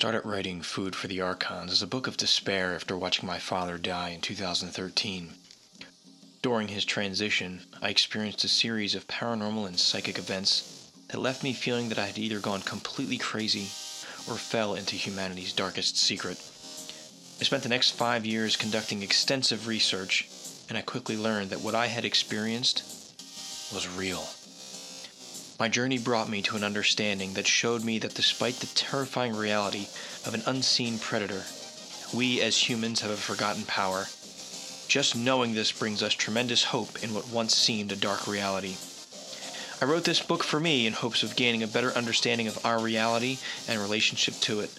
started writing Food for the Archons as a book of despair after watching my father die in 2013. During his transition, I experienced a series of paranormal and psychic events that left me feeling that I had either gone completely crazy or fell into humanity's darkest secret. I spent the next five years conducting extensive research, and I quickly learned that what I had experienced was real. My journey brought me to an understanding that showed me that despite the terrifying reality of an unseen predator, we as humans have a forgotten power. Just knowing this brings us tremendous hope in what once seemed a dark reality. I wrote this book for me in hopes of gaining a better understanding of our reality and relationship to it.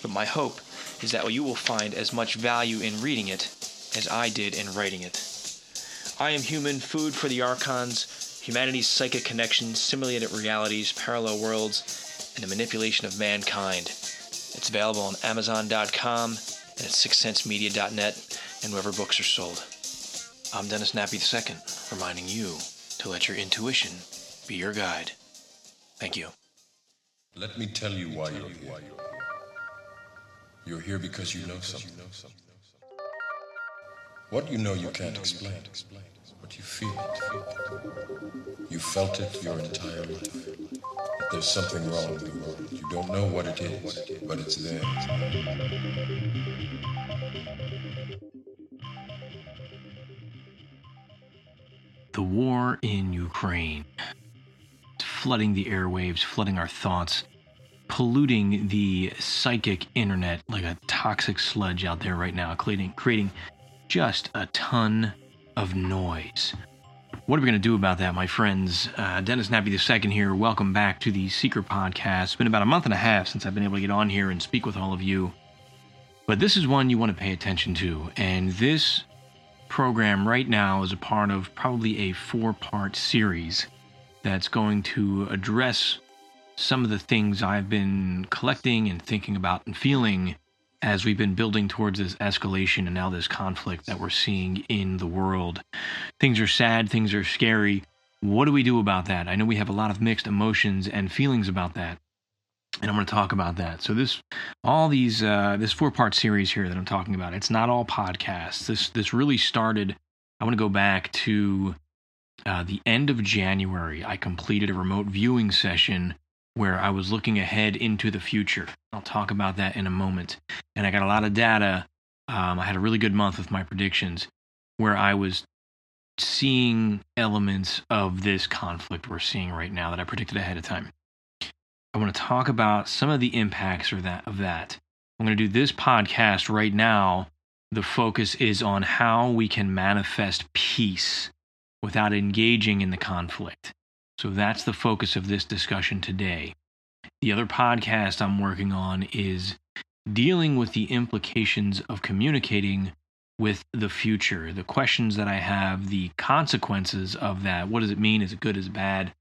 But my hope is that you will find as much value in reading it as I did in writing it. I am human food for the Archons humanity's psychic connections, simulated realities, parallel worlds, and the manipulation of mankind. It's available on Amazon.com and at SixCentsMedia.net and wherever books are sold. I'm Dennis Nappi II, reminding you to let your intuition be your guide. Thank you. Let me tell you why you're here. You're here because you know something. What you know you can't explain but you feel it. You felt it your entire life. That there's something wrong in the world. You don't know what it is, but it's there. The war in Ukraine. It's flooding the airwaves, flooding our thoughts, polluting the psychic internet like a toxic sludge out there right now, creating, creating just a ton of noise. What are we going to do about that, my friends? Uh, Dennis Nappi II here. Welcome back to the Seeker Podcast. It's been about a month and a half since I've been able to get on here and speak with all of you. But this is one you want to pay attention to. And this program right now is a part of probably a four part series that's going to address some of the things I've been collecting and thinking about and feeling as we've been building towards this escalation and now this conflict that we're seeing in the world. Things are sad, things are scary. What do we do about that? I know we have a lot of mixed emotions and feelings about that. And I'm going to talk about that. So this, all these, uh, this four-part series here that I'm talking about, it's not all podcasts. This, this really started. I want to go back to uh, the end of January. I completed a remote viewing session where I was looking ahead into the future. I'll talk about that in a moment. And I got a lot of data. Um, I had a really good month with my predictions where I was seeing elements of this conflict we're seeing right now that I predicted ahead of time. I want to talk about some of the impacts that of that. I'm going to do this podcast right now. The focus is on how we can manifest peace without engaging in the conflict. So that's the focus of this discussion today. The other podcast I'm working on is dealing with the implications of communicating with the future, the questions that I have, the consequences of that. What does it mean? Is it good? Is it bad?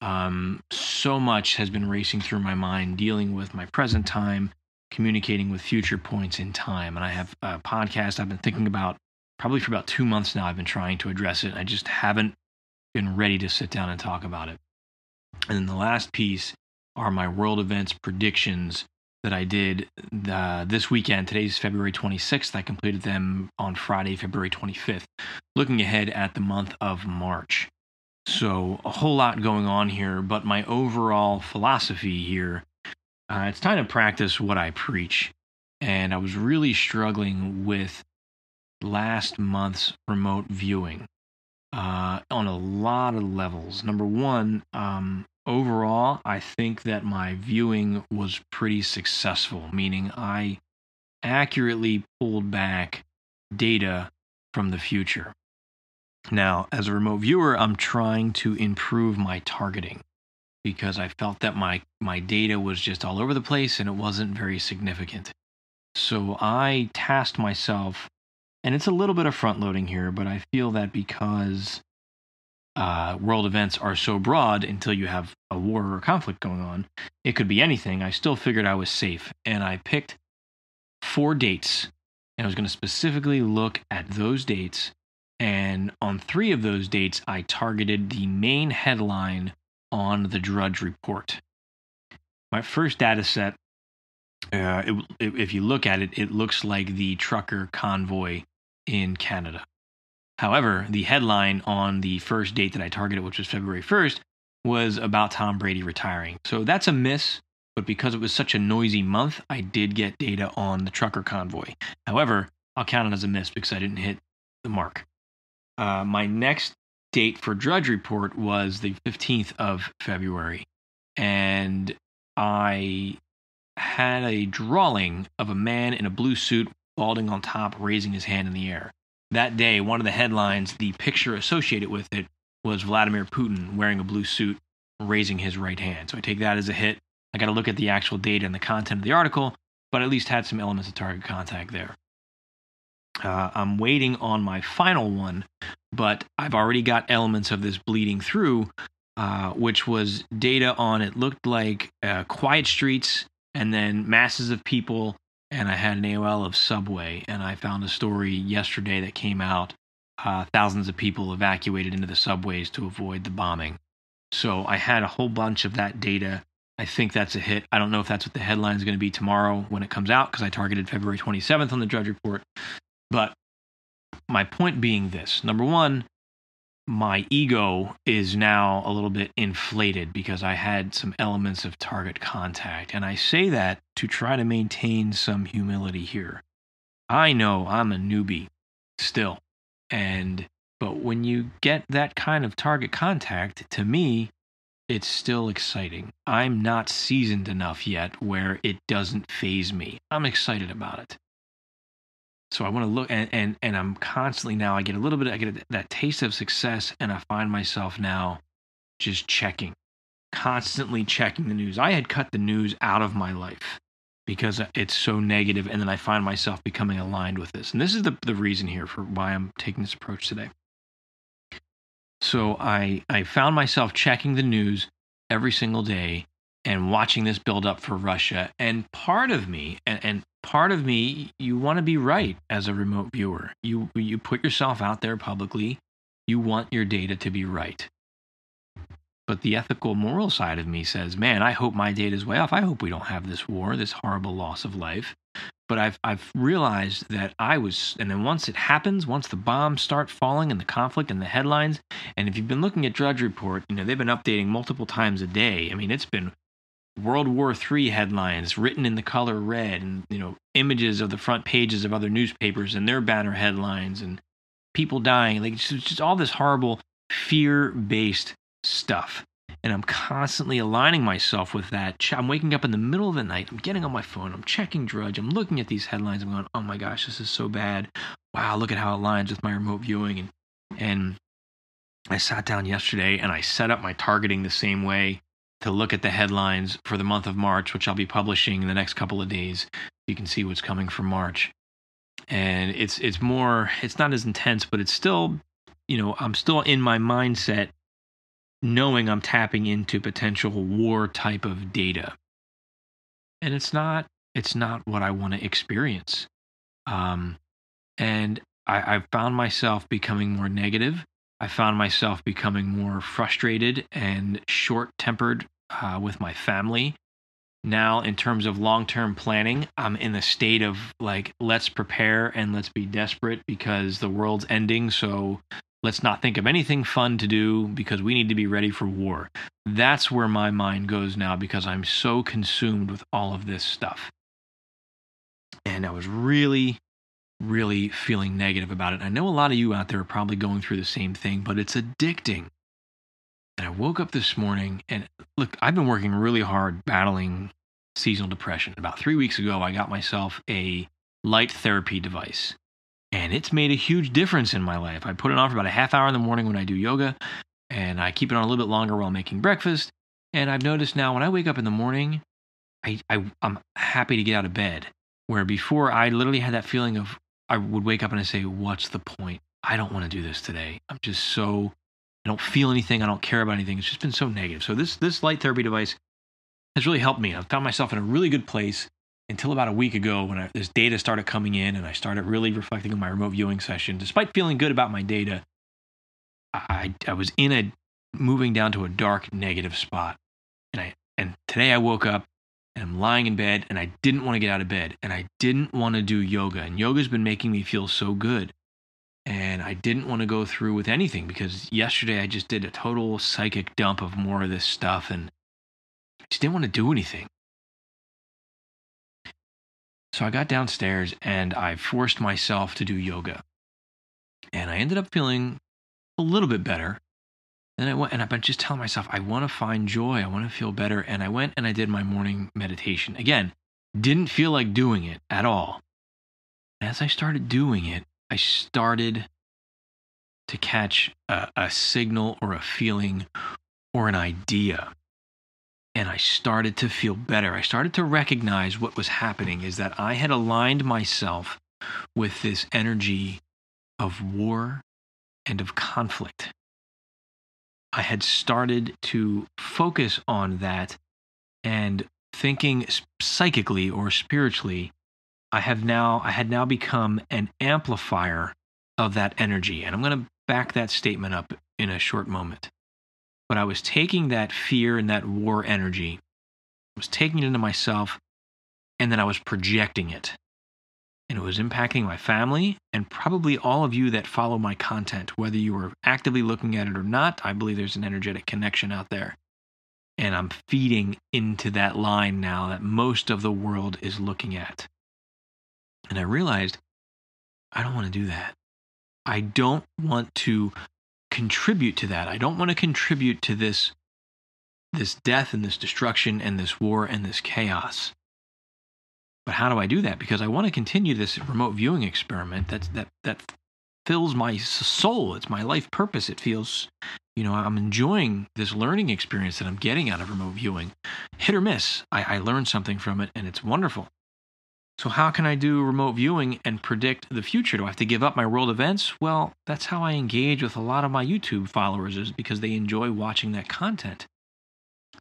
Um, so much has been racing through my mind dealing with my present time, communicating with future points in time. And I have a podcast I've been thinking about probably for about two months now. I've been trying to address it. I just haven't been ready to sit down and talk about it. And then the last piece are my world events predictions that I did uh, this weekend. Today's February 26th. I completed them on Friday, February 25th, looking ahead at the month of March. So, a whole lot going on here, but my overall philosophy here uh, it's time to practice what I preach. And I was really struggling with last month's remote viewing uh, on a lot of levels. Number one, um, overall, I think that my viewing was pretty successful, meaning I accurately pulled back data from the future. Now, as a remote viewer, I'm trying to improve my targeting because I felt that my, my data was just all over the place and it wasn't very significant. So I tasked myself and it's a little bit of front loading here, but I feel that because uh, world events are so broad until you have a war or a conflict going on, it could be anything. I still figured I was safe, and I picked four dates, and I was going to specifically look at those dates. And on three of those dates, I targeted the main headline on the Drudge Report. My first data set Uh, it, if you look at it, it looks like the trucker convoy in Canada. However, the headline on the first date that I targeted, which was February 1st, was about Tom Brady retiring. So that's a miss, but because it was such a noisy month, I did get data on the trucker convoy. However, I'll count it as a miss because I didn't hit the mark. Uh, my next date for Drudge Report was the 15th of February, and I had a drawing of a man in a blue suit, balding on top, raising his hand in the air. That day, one of the headlines, the picture associated with it, was Vladimir Putin wearing a blue suit, raising his right hand. So I take that as a hit. I got to look at the actual data and the content of the article, but at least had some elements of target contact there. Uh, I'm waiting on my final one, but I've already got elements of this bleeding through, uh, which was data on it looked like uh, quiet streets and then masses of people. And I had an AOL of Subway, and I found a story yesterday that came out. Uh, thousands of people evacuated into the subways to avoid the bombing. So I had a whole bunch of that data. I think that's a hit. I don't know if that's what the headline is going to be tomorrow when it comes out because I targeted February 27th on the Drudge Report. But my point being this number one, my ego is now a little bit inflated because I had some elements of target contact. And I say that to try to maintain some humility here. I know I'm a newbie still. And, but when you get that kind of target contact, to me, it's still exciting. I'm not seasoned enough yet where it doesn't phase me. I'm excited about it. So I want to look and, and and I'm constantly now I get a little bit I get that taste of success and I find myself now just checking, constantly checking the news. I had cut the news out of my life because it's so negative and then I find myself becoming aligned with this. And this is the the reason here for why I'm taking this approach today. So I I found myself checking the news every single day and watching this build up for Russia. And part of me, and, and part of me, you want to be right as a remote viewer. You you put yourself out there publicly. You want your data to be right. But the ethical, moral side of me says, man, I hope my data is way off. I hope we don't have this war, this horrible loss of life. But I've I've realized that I was, and then once it happens, once the bombs start falling and the conflict and the headlines, and if you've been looking at Drudge Report, you know they've been updating multiple times a day. I mean, it's been World War III headlines written in the color red, and you know images of the front pages of other newspapers and their banner headlines, and people dying, like just, just all this horrible fear-based stuff. And I'm constantly aligning myself with that. I'm waking up in the middle of the night. I'm getting on my phone. I'm checking Drudge. I'm looking at these headlines. I'm going, "Oh my gosh, this is so bad! Wow, look at how it aligns with my remote viewing." And and I sat down yesterday and I set up my targeting the same way to look at the headlines for the month of March, which I'll be publishing in the next couple of days. You can see what's coming for March. And it's it's more it's not as intense, but it's still, you know, I'm still in my mindset knowing I'm tapping into potential war type of data. And it's not it's not what I want to experience. Um, and I, I found myself becoming more negative. I found myself becoming more frustrated and short tempered uh, with my family. Now, in terms of long term planning, I'm in the state of like, let's prepare and let's be desperate because the world's ending. So let's not think of anything fun to do because we need to be ready for war. That's where my mind goes now because I'm so consumed with all of this stuff. And I was really, really feeling negative about it. I know a lot of you out there are probably going through the same thing, but it's addicting. And I woke up this morning and look, I've been working really hard battling seasonal depression. About three weeks ago, I got myself a light therapy device. And it's made a huge difference in my life. I put it on for about a half hour in the morning when I do yoga, and I keep it on a little bit longer while making breakfast. And I've noticed now when I wake up in the morning, I, I I'm happy to get out of bed. Where before I literally had that feeling of I would wake up and I say, "What's the point? I don't want to do this today. I'm just so I don't feel anything. I don't care about anything. It's just been so negative. So this this light therapy device has really helped me. I've found myself in a really good place until about a week ago when I, this data started coming in and I started really reflecting on my remote viewing session. Despite feeling good about my data, I I was in a moving down to a dark negative spot. And I and today I woke up and I'm lying in bed and I didn't want to get out of bed and I didn't want to do yoga. And yoga's been making me feel so good. And I didn't want to go through with anything because yesterday I just did a total psychic dump of more of this stuff and I just didn't want to do anything. So I got downstairs and I forced myself to do yoga. And I ended up feeling a little bit better. Then I went and I've been just telling myself, I want to find joy. I want to feel better. And I went and I did my morning meditation. Again, didn't feel like doing it at all. As I started doing it, I started to catch a, a signal or a feeling or an idea. And I started to feel better. I started to recognize what was happening is that I had aligned myself with this energy of war and of conflict. I had started to focus on that and thinking psychically or spiritually, I have now I had now become an amplifier of that energy. And I'm going to back that statement up in a short moment. But I was taking that fear and that war energy, I was taking it into myself, and then I was projecting it and it was impacting my family and probably all of you that follow my content, whether you are actively looking at it or not. I believe there's an energetic connection out there. And I'm feeding into that line now that most of the world is looking at. And I realized I don't want to do that. I don't want to contribute to that. I don't want to contribute to this this death and this destruction and this war and this chaos. But how do I do that? Because I want to continue this remote viewing experiment that that that fills my soul. It's my life purpose. It feels, you know, I'm enjoying this learning experience that I'm getting out of remote viewing. Hit or miss, I, I learned something from it, and it's wonderful. So how can I do remote viewing and predict the future? Do I have to give up my world events? Well, that's how I engage with a lot of my YouTube followers is because they enjoy watching that content.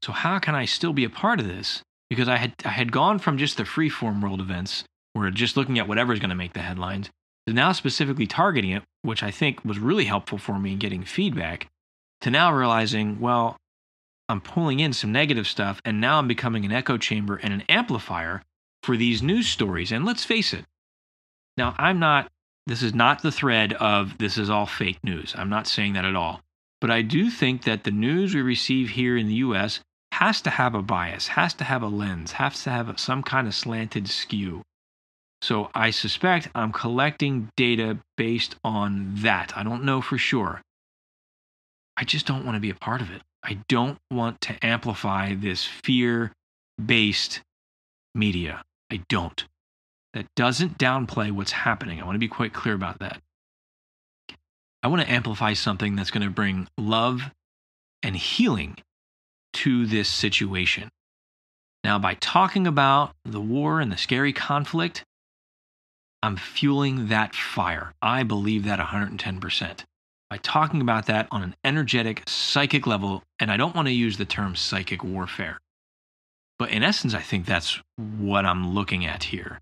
So how can I still be a part of this because I had I had gone from just the free form world events where just looking at whatever is going to make the headlines to now specifically targeting it, which I think was really helpful for me in getting feedback, to now realizing, well, I'm pulling in some negative stuff and now I'm becoming an echo chamber and an amplifier for these news stories. And let's face it. Now, I'm not this is not the thread of this is all fake news. I'm not saying that at all. But I do think that the news we receive here in the US has to have a bias, has to have a lens, has to have some kind of slanted skew. So I suspect I'm collecting data based on that. I don't know for sure. I just don't want to be a part of it. I don't want to amplify this fear based media. I don't. That doesn't downplay what's happening. I want to be quite clear about that. I want to amplify something that's going to bring love and healing to this situation. Now, by talking about the war and the scary conflict, I'm fueling that fire. I believe that 110%. By talking about that on an energetic, psychic level, and I don't want to use the term psychic warfare, but in essence, I think that's what I'm looking at here.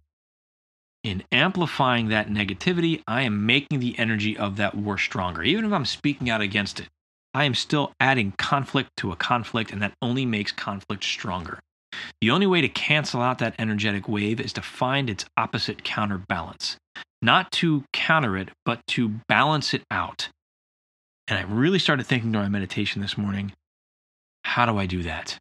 In amplifying that negativity, I am making the energy of that war stronger, even if I'm speaking out against it. I am still adding conflict to a conflict, and that only makes conflict stronger. The only way to cancel out that energetic wave is to find its opposite counterbalance. Not to counter it, but to balance it out. And I really started thinking during my meditation this morning how do I do that?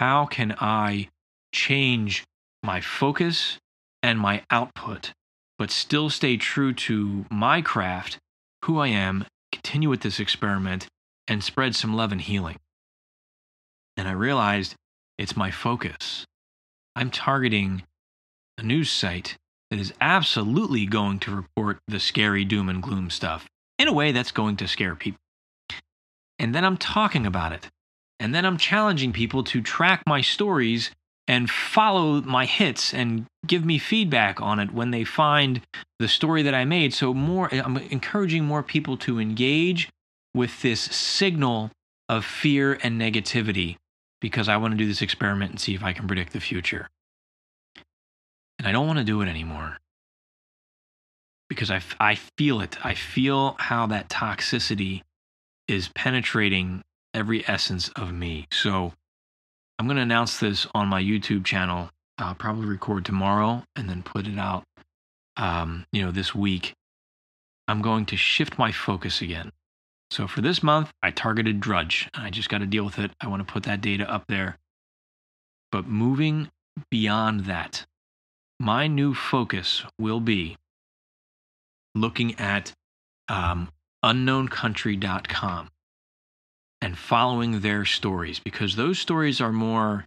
How can I change my focus and my output, but still stay true to my craft, who I am, continue with this experiment and spread some love and healing. And I realized it's my focus. I'm targeting a news site that is absolutely going to report the scary doom and gloom stuff in a way that's going to scare people. And then I'm talking about it. And then I'm challenging people to track my stories and follow my hits and give me feedback on it when they find the story that I made. So more I'm encouraging more people to engage with this signal of fear and negativity because I want to do this experiment and see if I can predict the future. And I don't want to do it anymore because I, I feel it. I feel how that toxicity is penetrating every essence of me. So I'm going to announce this on my YouTube channel. I'll probably record tomorrow and then put it out, um, you know, this week. I'm going to shift my focus again. So for this month, I targeted Drudge. I just got to deal with it. I want to put that data up there. But moving beyond that, my new focus will be looking at um, unknowncountry.com and following their stories because those stories are more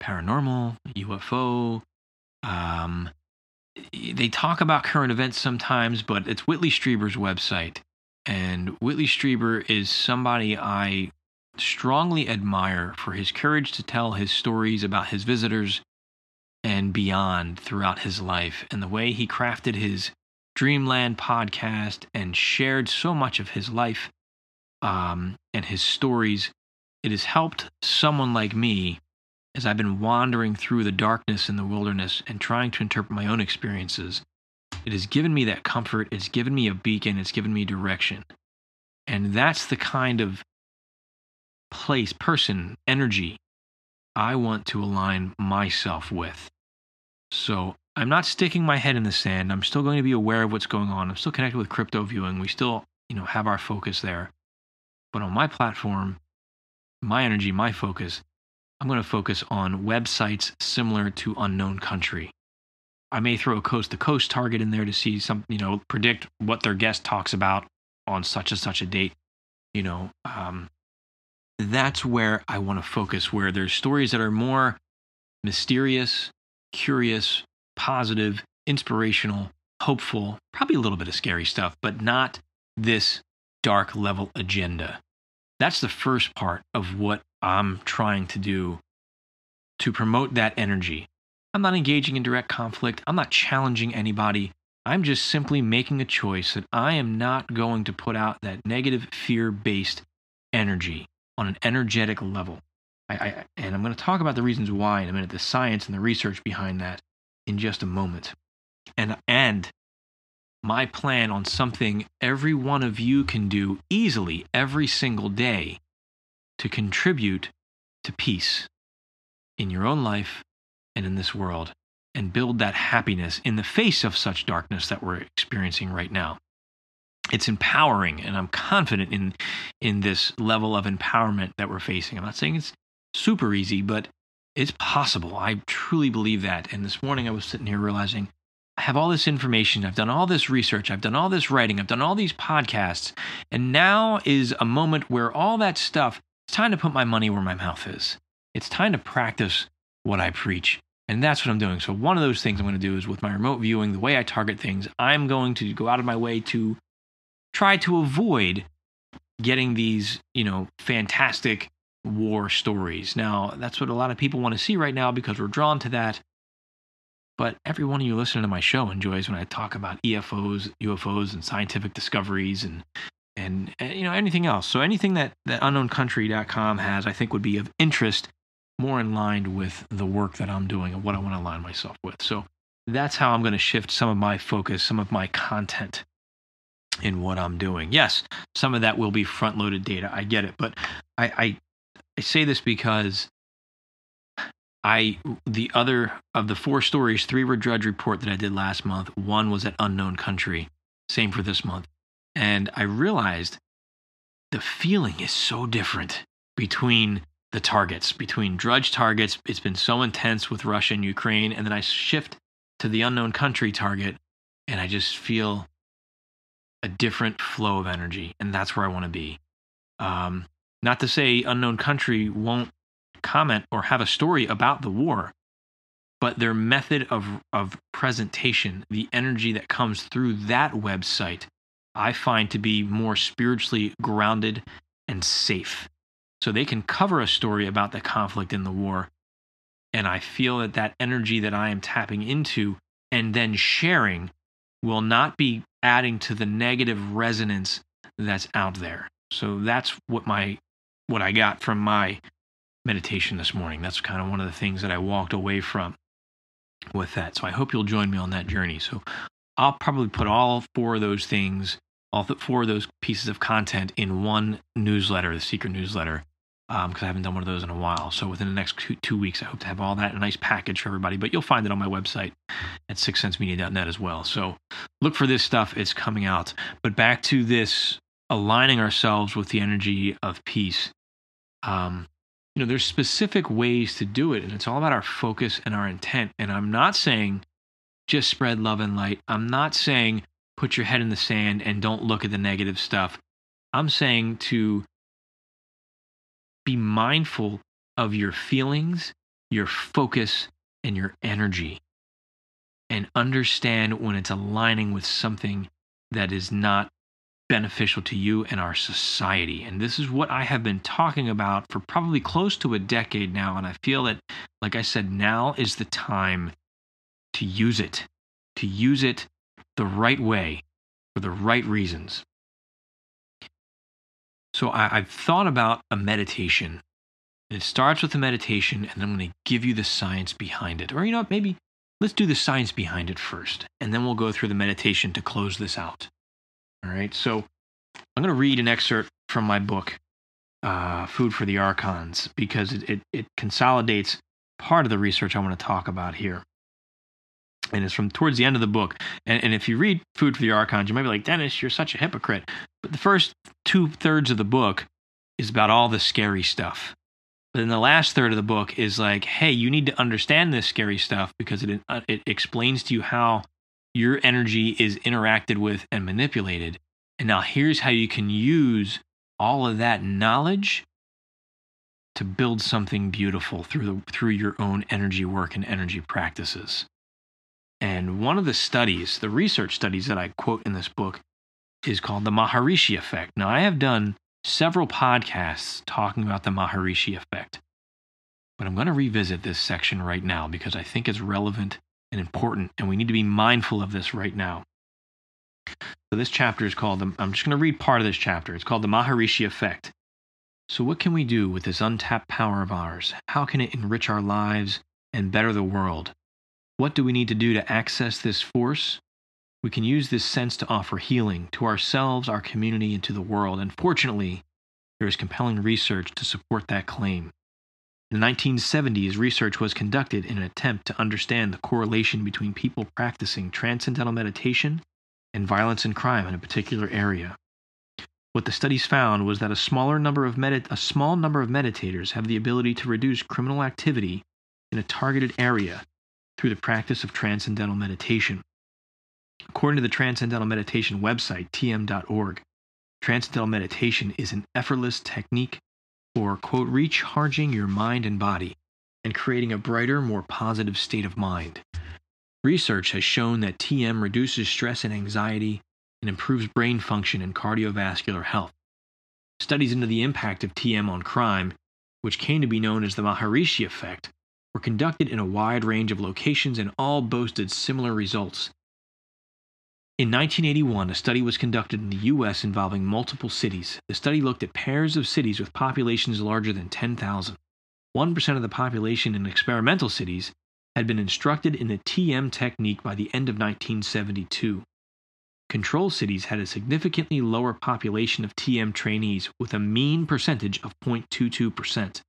paranormal, UFO. Um, they talk about current events sometimes, but it's Whitley Strieber's website. And Whitley Strieber is somebody I strongly admire for his courage to tell his stories about his visitors and beyond throughout his life and the way he crafted his Dreamland podcast and shared so much of his life um, and his stories. It has helped someone like me as I've been wandering through the darkness in the wilderness and trying to interpret my own experiences. It has given me that comfort, it's given me a beacon, it's given me direction. And that's the kind of place, person, energy I want to align myself with. So I'm not sticking my head in the sand. I'm still going to be aware of what's going on. I'm still connected with crypto viewing. We still, you know, have our focus there. But on my platform, my energy, my focus, I'm going to focus on websites similar to Unknown Country. I may throw a coast to coast target in there to see some, you know, predict what their guest talks about on such and such a date. You know, um, that's where I want to focus, where there's stories that are more mysterious, curious, positive, inspirational, hopeful, probably a little bit of scary stuff, but not this dark level agenda. That's the first part of what I'm trying to do to promote that energy. I'm not engaging in direct conflict. I'm not challenging anybody. I'm just simply making a choice that I am not going to put out that negative fear based energy on an energetic level. I, I, and I'm going to talk about the reasons why in a minute, the science and the research behind that in just a moment. And, and my plan on something every one of you can do easily every single day to contribute to peace in your own life and in this world and build that happiness in the face of such darkness that we're experiencing right now. It's empowering, and I'm confident in, in this level of empowerment that we're facing. I'm not saying it's super easy, but it's possible. I truly believe that. And this morning I was sitting here realizing I have all this information. I've done all this research. I've done all this writing. I've done all these podcasts. And now is a moment where all that stuff, it's time to put my money where my mouth is. It's time to practice what I preach. And that's what I'm doing. So, one of those things I'm going to do is with my remote viewing, the way I target things, I'm going to go out of my way to try to avoid getting these, you know, fantastic war stories. Now, that's what a lot of people want to see right now because we're drawn to that. But every one of you listening to my show enjoys when I talk about EFOs, UFOs, and scientific discoveries and and, and you know anything else. So anything that that unknowncountry.com has, I think would be of interest more in line with the work that I'm doing and what I want to align myself with. So that's how I'm going to shift some of my focus, some of my content in what I'm doing. Yes, some of that will be front loaded data. I get it. But I, I, I say this because I the other of the four stories, three were Drudge Report that I did last month. One was at Unknown Country. Same for this month. And I realized the feeling is so different between the targets between drudge targets. It's been so intense with Russia and Ukraine. And then I shift to the unknown country target and I just feel a different flow of energy. And that's where I want to be. Um, not to say unknown country won't comment or have a story about the war, but their method of, of presentation, the energy that comes through that website, I find to be more spiritually grounded and safe. So they can cover a story about the conflict in the war. And I feel that that energy that I am tapping into and then sharing will not be adding to the negative resonance that's out there. So that's what my what I got from my meditation this morning. That's kind of one of the things that I walked away from with that. So I hope you'll join me on that journey. So I'll probably put all four of those things, all four of those pieces of content in one newsletter, the secret newsletter because I haven't done one of those in a while. So within the next two, two weeks, I hope to have all that in a nice package for everybody. But you'll find it on my website at sixcentsmedia.net as well. So look for this stuff. It's coming out. But back to this aligning ourselves with the energy of peace. Um, you know, there's specific ways to do it, and it's all about our focus and our intent. And I'm not saying just spread love and light. I'm not saying put your head in the sand and don't look at the negative stuff. I'm saying to be mindful of your feelings, your focus, and your energy, and understand when it's aligning with something that is not beneficial to you and our society. And this is what I have been talking about for probably close to a decade now. And I feel that, like I said, now is the time to use it, to use it the right way for the right reasons. So I, have thought about a meditation. It starts with a meditation, and I'm going to give you the science behind it. Or, you know, maybe let's do the science behind it first, and then we'll go through the meditation to close this out. All right. So I'm going to read an excerpt from my book, uh, Food for the Archons, because it, it, it consolidates part of the research I want to talk about here and it's from towards the end of the book. And, and if you read Food for the Archons, you might be like, Dennis, you're such a hypocrite. But the first two thirds of the book is about all the scary stuff. But then the last third of the book is like, hey, you need to understand this scary stuff because it uh, it explains to you how your energy is interacted with and manipulated. And now here's how you can use all of that knowledge to build something beautiful through the, through your own energy work and energy practices. And one of the studies, the research studies that I quote in this book, is called the Maharishi effect. Now, I have done several podcasts talking about the Maharishi effect, but I'm going to revisit this section right now because I think it's relevant and important, and we need to be mindful of this right now. So, this chapter is called, I'm just going to read part of this chapter. It's called the Maharishi effect. So, what can we do with this untapped power of ours? How can it enrich our lives and better the world? What do we need to do to access this force? We can use this sense to offer healing to ourselves, our community, and to the world. And fortunately, there is compelling research to support that claim. In the 1970s, research was conducted in an attempt to understand the correlation between people practicing transcendental meditation and violence and crime in a particular area. What the studies found was that a smaller number of medit- a small number of meditators have the ability to reduce criminal activity in a targeted area through the practice of transcendental meditation. According to the Transcendental Meditation website, tm.org, transcendental meditation is an effortless technique for, quote, recharging your mind and body and creating a brighter, more positive state of mind. Research has shown that TM reduces stress and anxiety and improves brain function and cardiovascular health. Studies into the impact of TM on crime, which came to be known as the Maharishi effect, were conducted in a wide range of locations and all boasted similar results. In 1981, a study was conducted in the U.S. involving multiple cities. The study looked at pairs of cities with populations larger than 10,000. 1% of the population in experimental cities had been instructed in the TM technique by the end of 1972. Control cities had a significantly lower population of TM trainees with a mean percentage of 0.22%.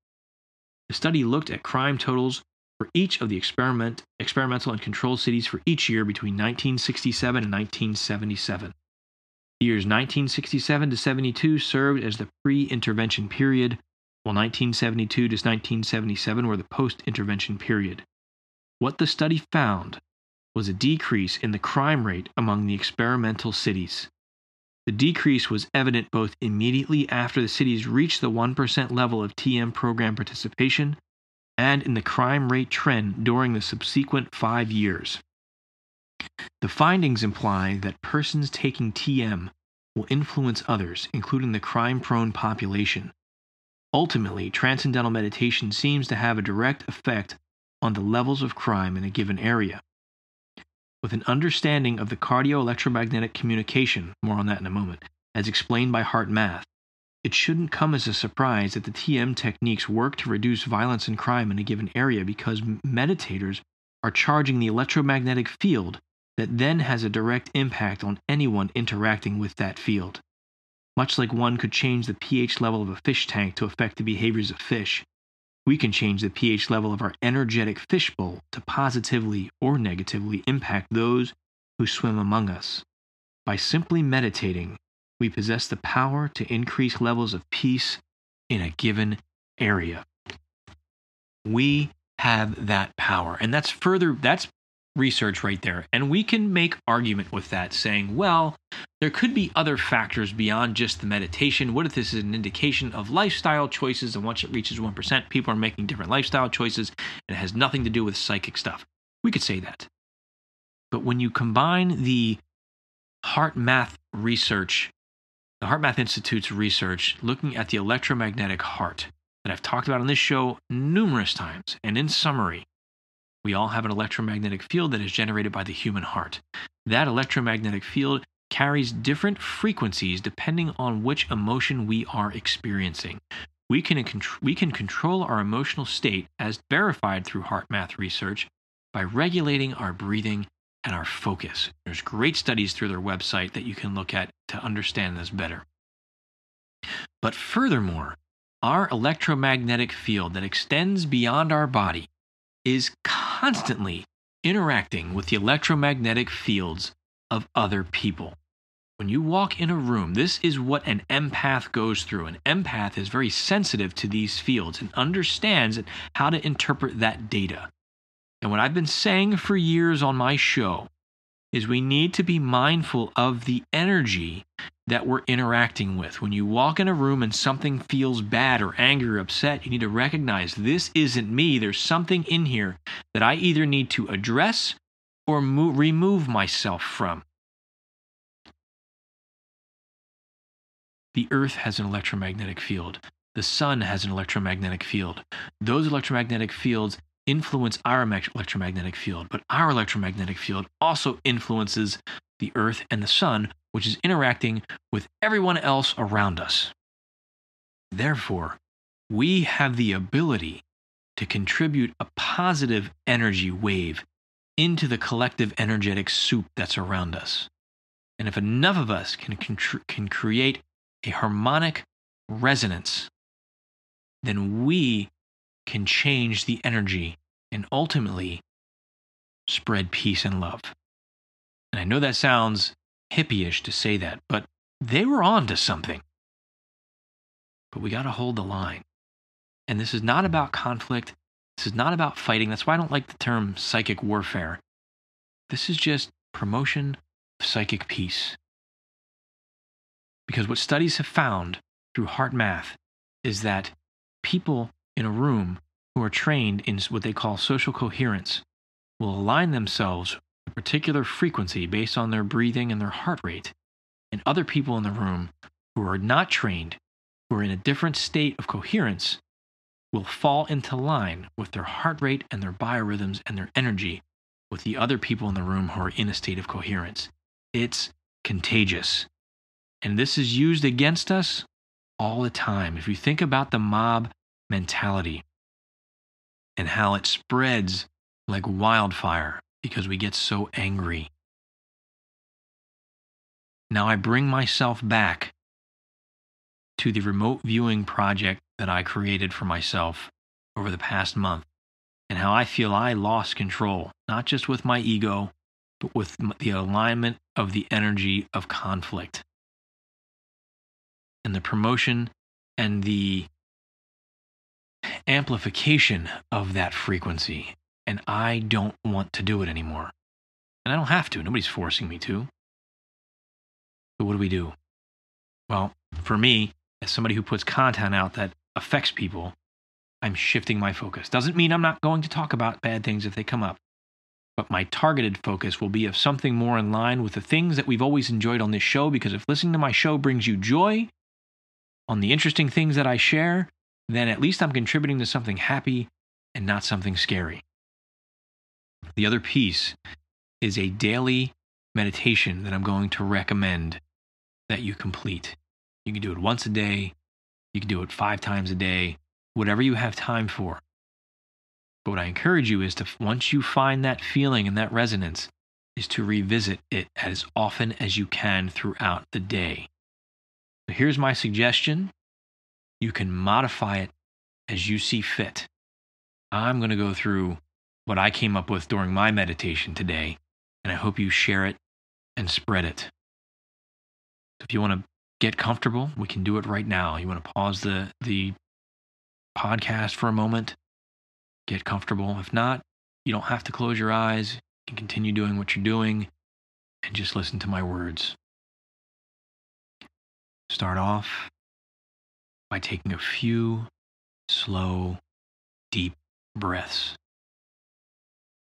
The study looked at crime totals for each of the experiment, experimental and control cities for each year between 1967 and 1977. The years 1967 to 72 served as the pre intervention period, while 1972 to 1977 were the post intervention period. What the study found was a decrease in the crime rate among the experimental cities. The decrease was evident both immediately after the cities reached the 1% level of TM program participation and in the crime rate trend during the subsequent five years. The findings imply that persons taking TM will influence others, including the crime prone population. Ultimately, transcendental meditation seems to have a direct effect on the levels of crime in a given area. With an understanding of the cardio-electromagnetic communication, more on that in a moment, as explained by HeartMath, it shouldn't come as a surprise that the TM techniques work to reduce violence and crime in a given area because meditators are charging the electromagnetic field that then has a direct impact on anyone interacting with that field. Much like one could change the pH level of a fish tank to affect the behaviors of fish, we can change the pH level of our energetic fishbowl to positively or negatively impact those who swim among us. By simply meditating, we possess the power to increase levels of peace in a given area. We have that power. And that's further, that's research right there. And we can make argument with that saying, well, there could be other factors beyond just the meditation. What if this is an indication of lifestyle choices and once it reaches 1%, people are making different lifestyle choices and it has nothing to do with psychic stuff? We could say that. But when you combine the HeartMath research, the HeartMath Institute's research looking at the electromagnetic heart that I've talked about on this show numerous times, and in summary, we all have an electromagnetic field that is generated by the human heart. That electromagnetic field carries different frequencies depending on which emotion we are experiencing. We can, we can control our emotional state, as verified through HeartMath research, by regulating our breathing and our focus. There's great studies through their website that you can look at to understand this better. But furthermore, our electromagnetic field that extends beyond our body is constantly interacting with the electromagnetic fields of other people. When you walk in a room, this is what an empath goes through. An empath is very sensitive to these fields and understands how to interpret that data. And what I've been saying for years on my show is we need to be mindful of the energy that we're interacting with. When you walk in a room and something feels bad or angry or upset, you need to recognize this isn't me. There's something in here that I either need to address or mo- remove myself from. The earth has an electromagnetic field. The sun has an electromagnetic field. Those electromagnetic fields influence our electromagnetic field, but our electromagnetic field also influences the earth and the sun, which is interacting with everyone else around us. Therefore, we have the ability to contribute a positive energy wave into the collective energetic soup that's around us. And if enough of us can, can create a harmonic resonance, then we can change the energy and ultimately spread peace and love. And I know that sounds hippie-ish to say that, but they were on to something. But we got to hold the line. And this is not about conflict. This is not about fighting. That's why I don't like the term psychic warfare. This is just promotion of psychic peace. Because what studies have found through HeartMath is that people in a room who are trained in what they call social coherence will align themselves with a particular frequency based on their breathing and their heart rate. And other people in the room who are not trained, who are in a different state of coherence, will fall into line with their heart rate and their biorhythms and their energy with the other people in the room who are in a state of coherence. It's contagious. And this is used against us all the time. If you think about the mob mentality and how it spreads like wildfire because we get so angry. Now I bring myself back to the remote viewing project that I created for myself over the past month and how I feel I lost control, not just with my ego, but with the alignment of the energy of conflict and the promotion and the amplification of that frequency. And I don't want to do it anymore. And I don't have to. Nobody's forcing me to. But what do we do? Well, for me, as somebody who puts content out that affects people, I'm shifting my focus. Doesn't mean I'm not going to talk about bad things if they come up, but my targeted focus will be of something more in line with the things that we've always enjoyed on this show. Because if listening to my show brings you joy on the interesting things that I share, then at least I'm contributing to something happy and not something scary. The other piece is a daily meditation that I'm going to recommend that you complete. You can do it once a day, you can do it five times a day, whatever you have time for. But what I encourage you is to, once you find that feeling and that resonance, is to revisit it as often as you can throughout the day. So here's my suggestion you can modify it as you see fit. I'm going to go through what I came up with during my meditation today, and I hope you share it and spread it. If you want to get comfortable, we can do it right now. You want to pause the, the podcast for a moment, get comfortable. If not, you don't have to close your eyes. You can continue doing what you're doing and just listen to my words. Start off by taking a few slow, deep breaths.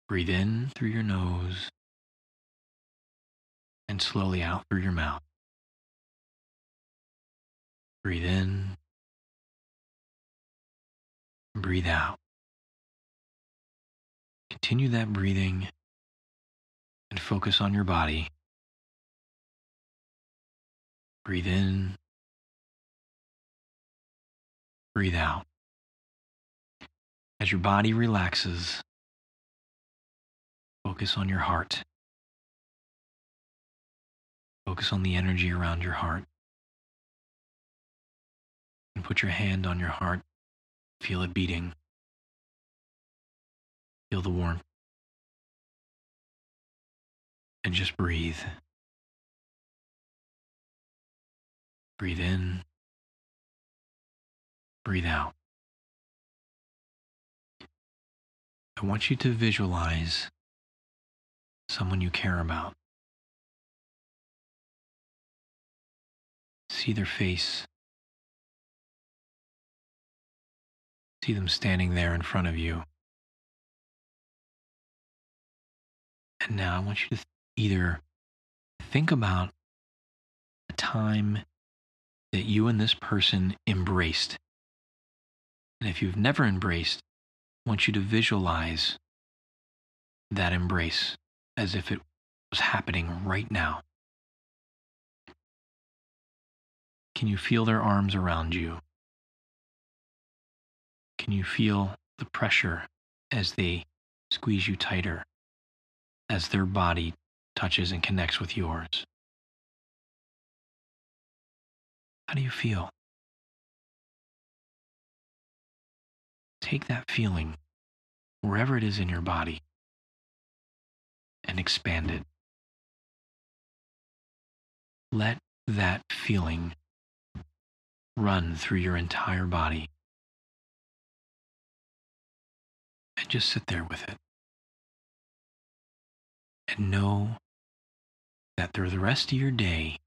Breathe in through your nose and slowly out through your mouth. Breathe in. Breathe out. Continue that breathing and focus on your body. Breathe in. Breathe out. As your body relaxes, focus on your heart. Focus on the energy around your heart. And put your hand on your heart. Feel it beating. Feel the warmth. And just breathe. Breathe in. Breathe out. I want you to visualize someone you care about. See their face. See them standing there in front of you. And now I want you to either think about a time that you and this person embraced. And if you've never embraced, I want you to visualize that embrace as if it was happening right now. Can you feel their arms around you? Can you feel the pressure as they squeeze you tighter, as their body touches and connects with yours? How do you feel? Take that feeling, wherever it is in your body, and expand it. Let that feeling run through your entire body. And just sit there with it. And know that through the rest of your day,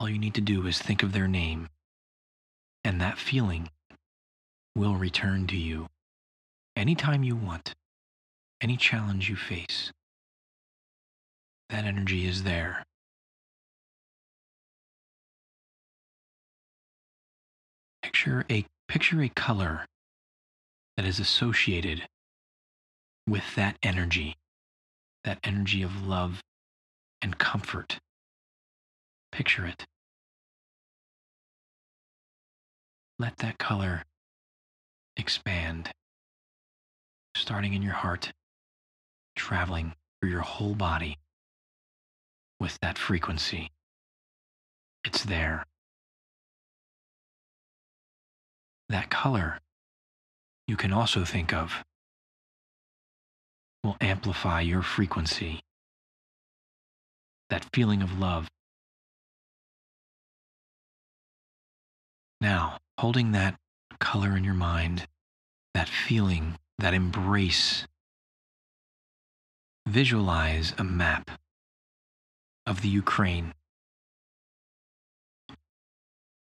all you need to do is think of their name, and that feeling will return to you anytime you want, any challenge you face. That energy is there. Picture a picture a color that is associated with that energy, that energy of love and comfort. Picture it. Let that color expand, starting in your heart, traveling through your whole body with that frequency. It's there. That color you can also think of will amplify your frequency. That feeling of love. Now, holding that color in your mind, that feeling, that embrace. Visualize a map of the Ukraine.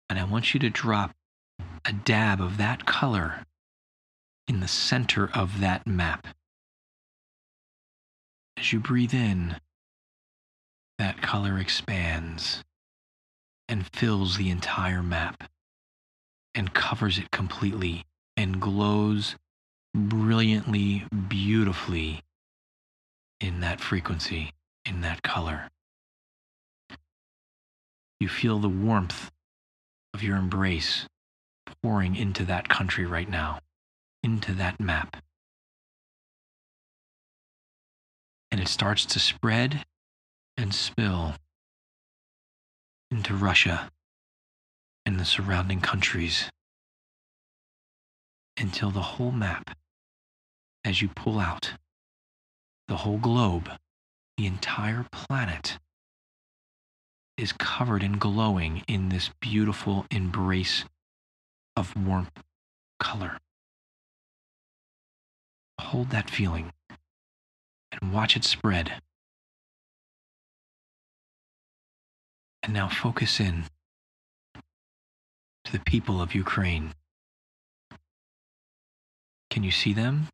And I want you to drop a dab of that color in the center of that map. As you breathe in, that color expands and fills the entire map and covers it completely and glows brilliantly, beautifully in that frequency, in that color. You feel the warmth of your embrace pouring into that country right now, into that map. And it starts to spread and spill into Russia and the surrounding countries until the whole map, as you pull out, the whole globe, the entire planet, is covered and glowing in this beautiful embrace of warmth, color. Hold that feeling and watch it spread. And now focus in to the people of Ukraine. Can you see them?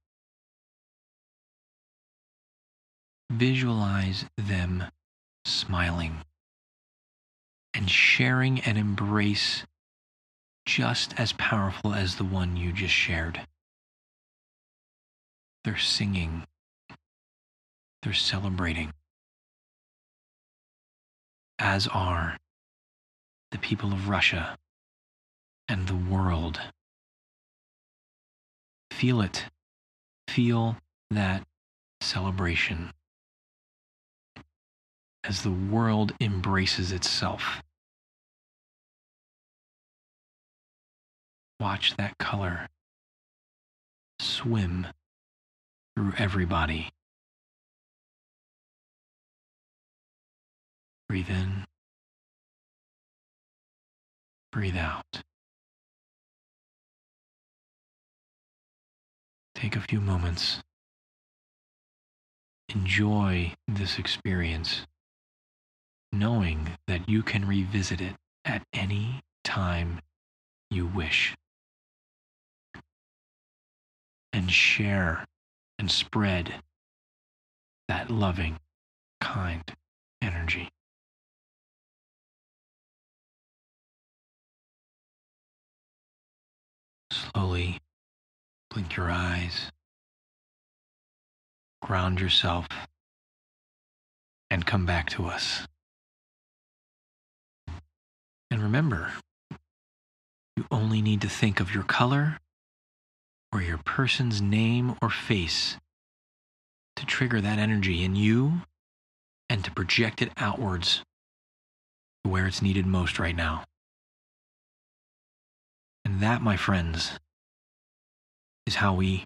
Visualize them smiling and sharing an embrace just as powerful as the one you just shared. They're singing, they're celebrating, as are the people of Russia and the world. Feel it. Feel that celebration as the world embraces itself. Watch that color swim through everybody. Breathe in, breathe out. Take a few moments. Enjoy this experience, knowing that you can revisit it at any time you wish. And share and spread that loving, kind energy. Slowly blink your eyes, ground yourself, and come back to us. And remember, you only need to think of your color or your person's name or face to trigger that energy in you and to project it outwards to where it's needed most right now. And that, my friends, is how we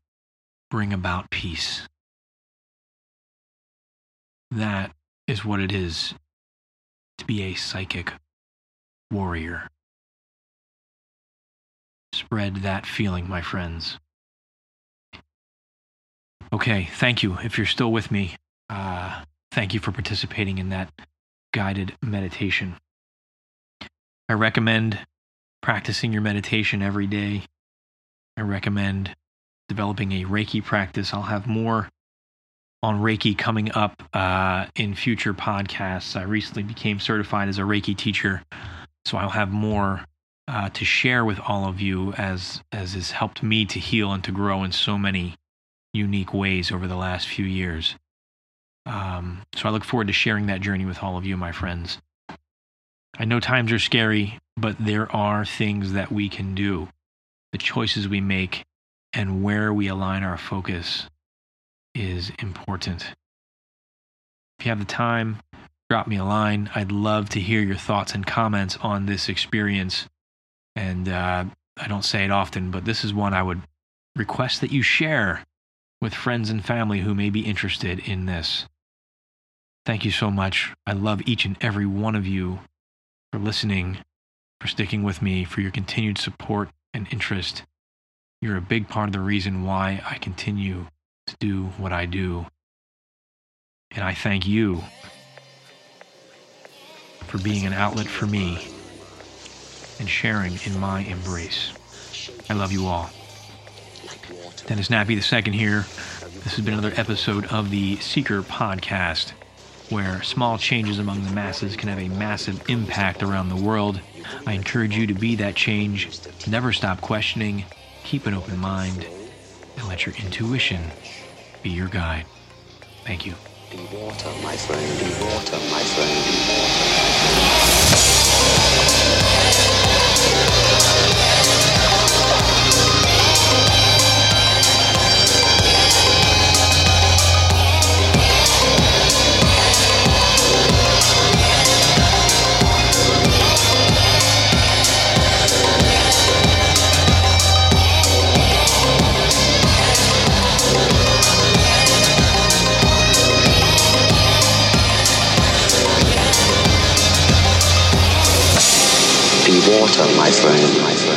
bring about peace. That is what it is to be a psychic warrior. Spread that feeling, my friends. Okay, thank you. If you're still with me, uh, thank you for participating in that guided meditation. I recommend practicing your meditation every day. I recommend developing a Reiki practice. I'll have more on Reiki coming up uh, in future podcasts. I recently became certified as a Reiki teacher, so I'll have more uh, to share with all of you as as has helped me to heal and to grow in so many unique ways over the last few years. Um, so I look forward to sharing that journey with all of you, my friends. I know times are scary, but there are things that we can do. The choices we make and where we align our focus is important. If you have the time, drop me a line. I'd love to hear your thoughts and comments on this experience. And uh, I don't say it often, but this is one I would request that you share with friends and family who may be interested in this. Thank you so much. I love each and every one of you for listening, for sticking with me, for your continued support and interest. You're a big part of the reason why I continue to do what I do. And I thank you for being an outlet for me and sharing in my embrace. I love you all. Dennis Nappi II here. This has been another episode of the Seeker Podcast, where small changes among the masses can have a massive impact around the world. I encourage you to be that change. Never stop questioning, keep an open mind, and let your intuition be your guide. Thank you. Water, my friend, water, my friend, water. Water, my friend, my friend.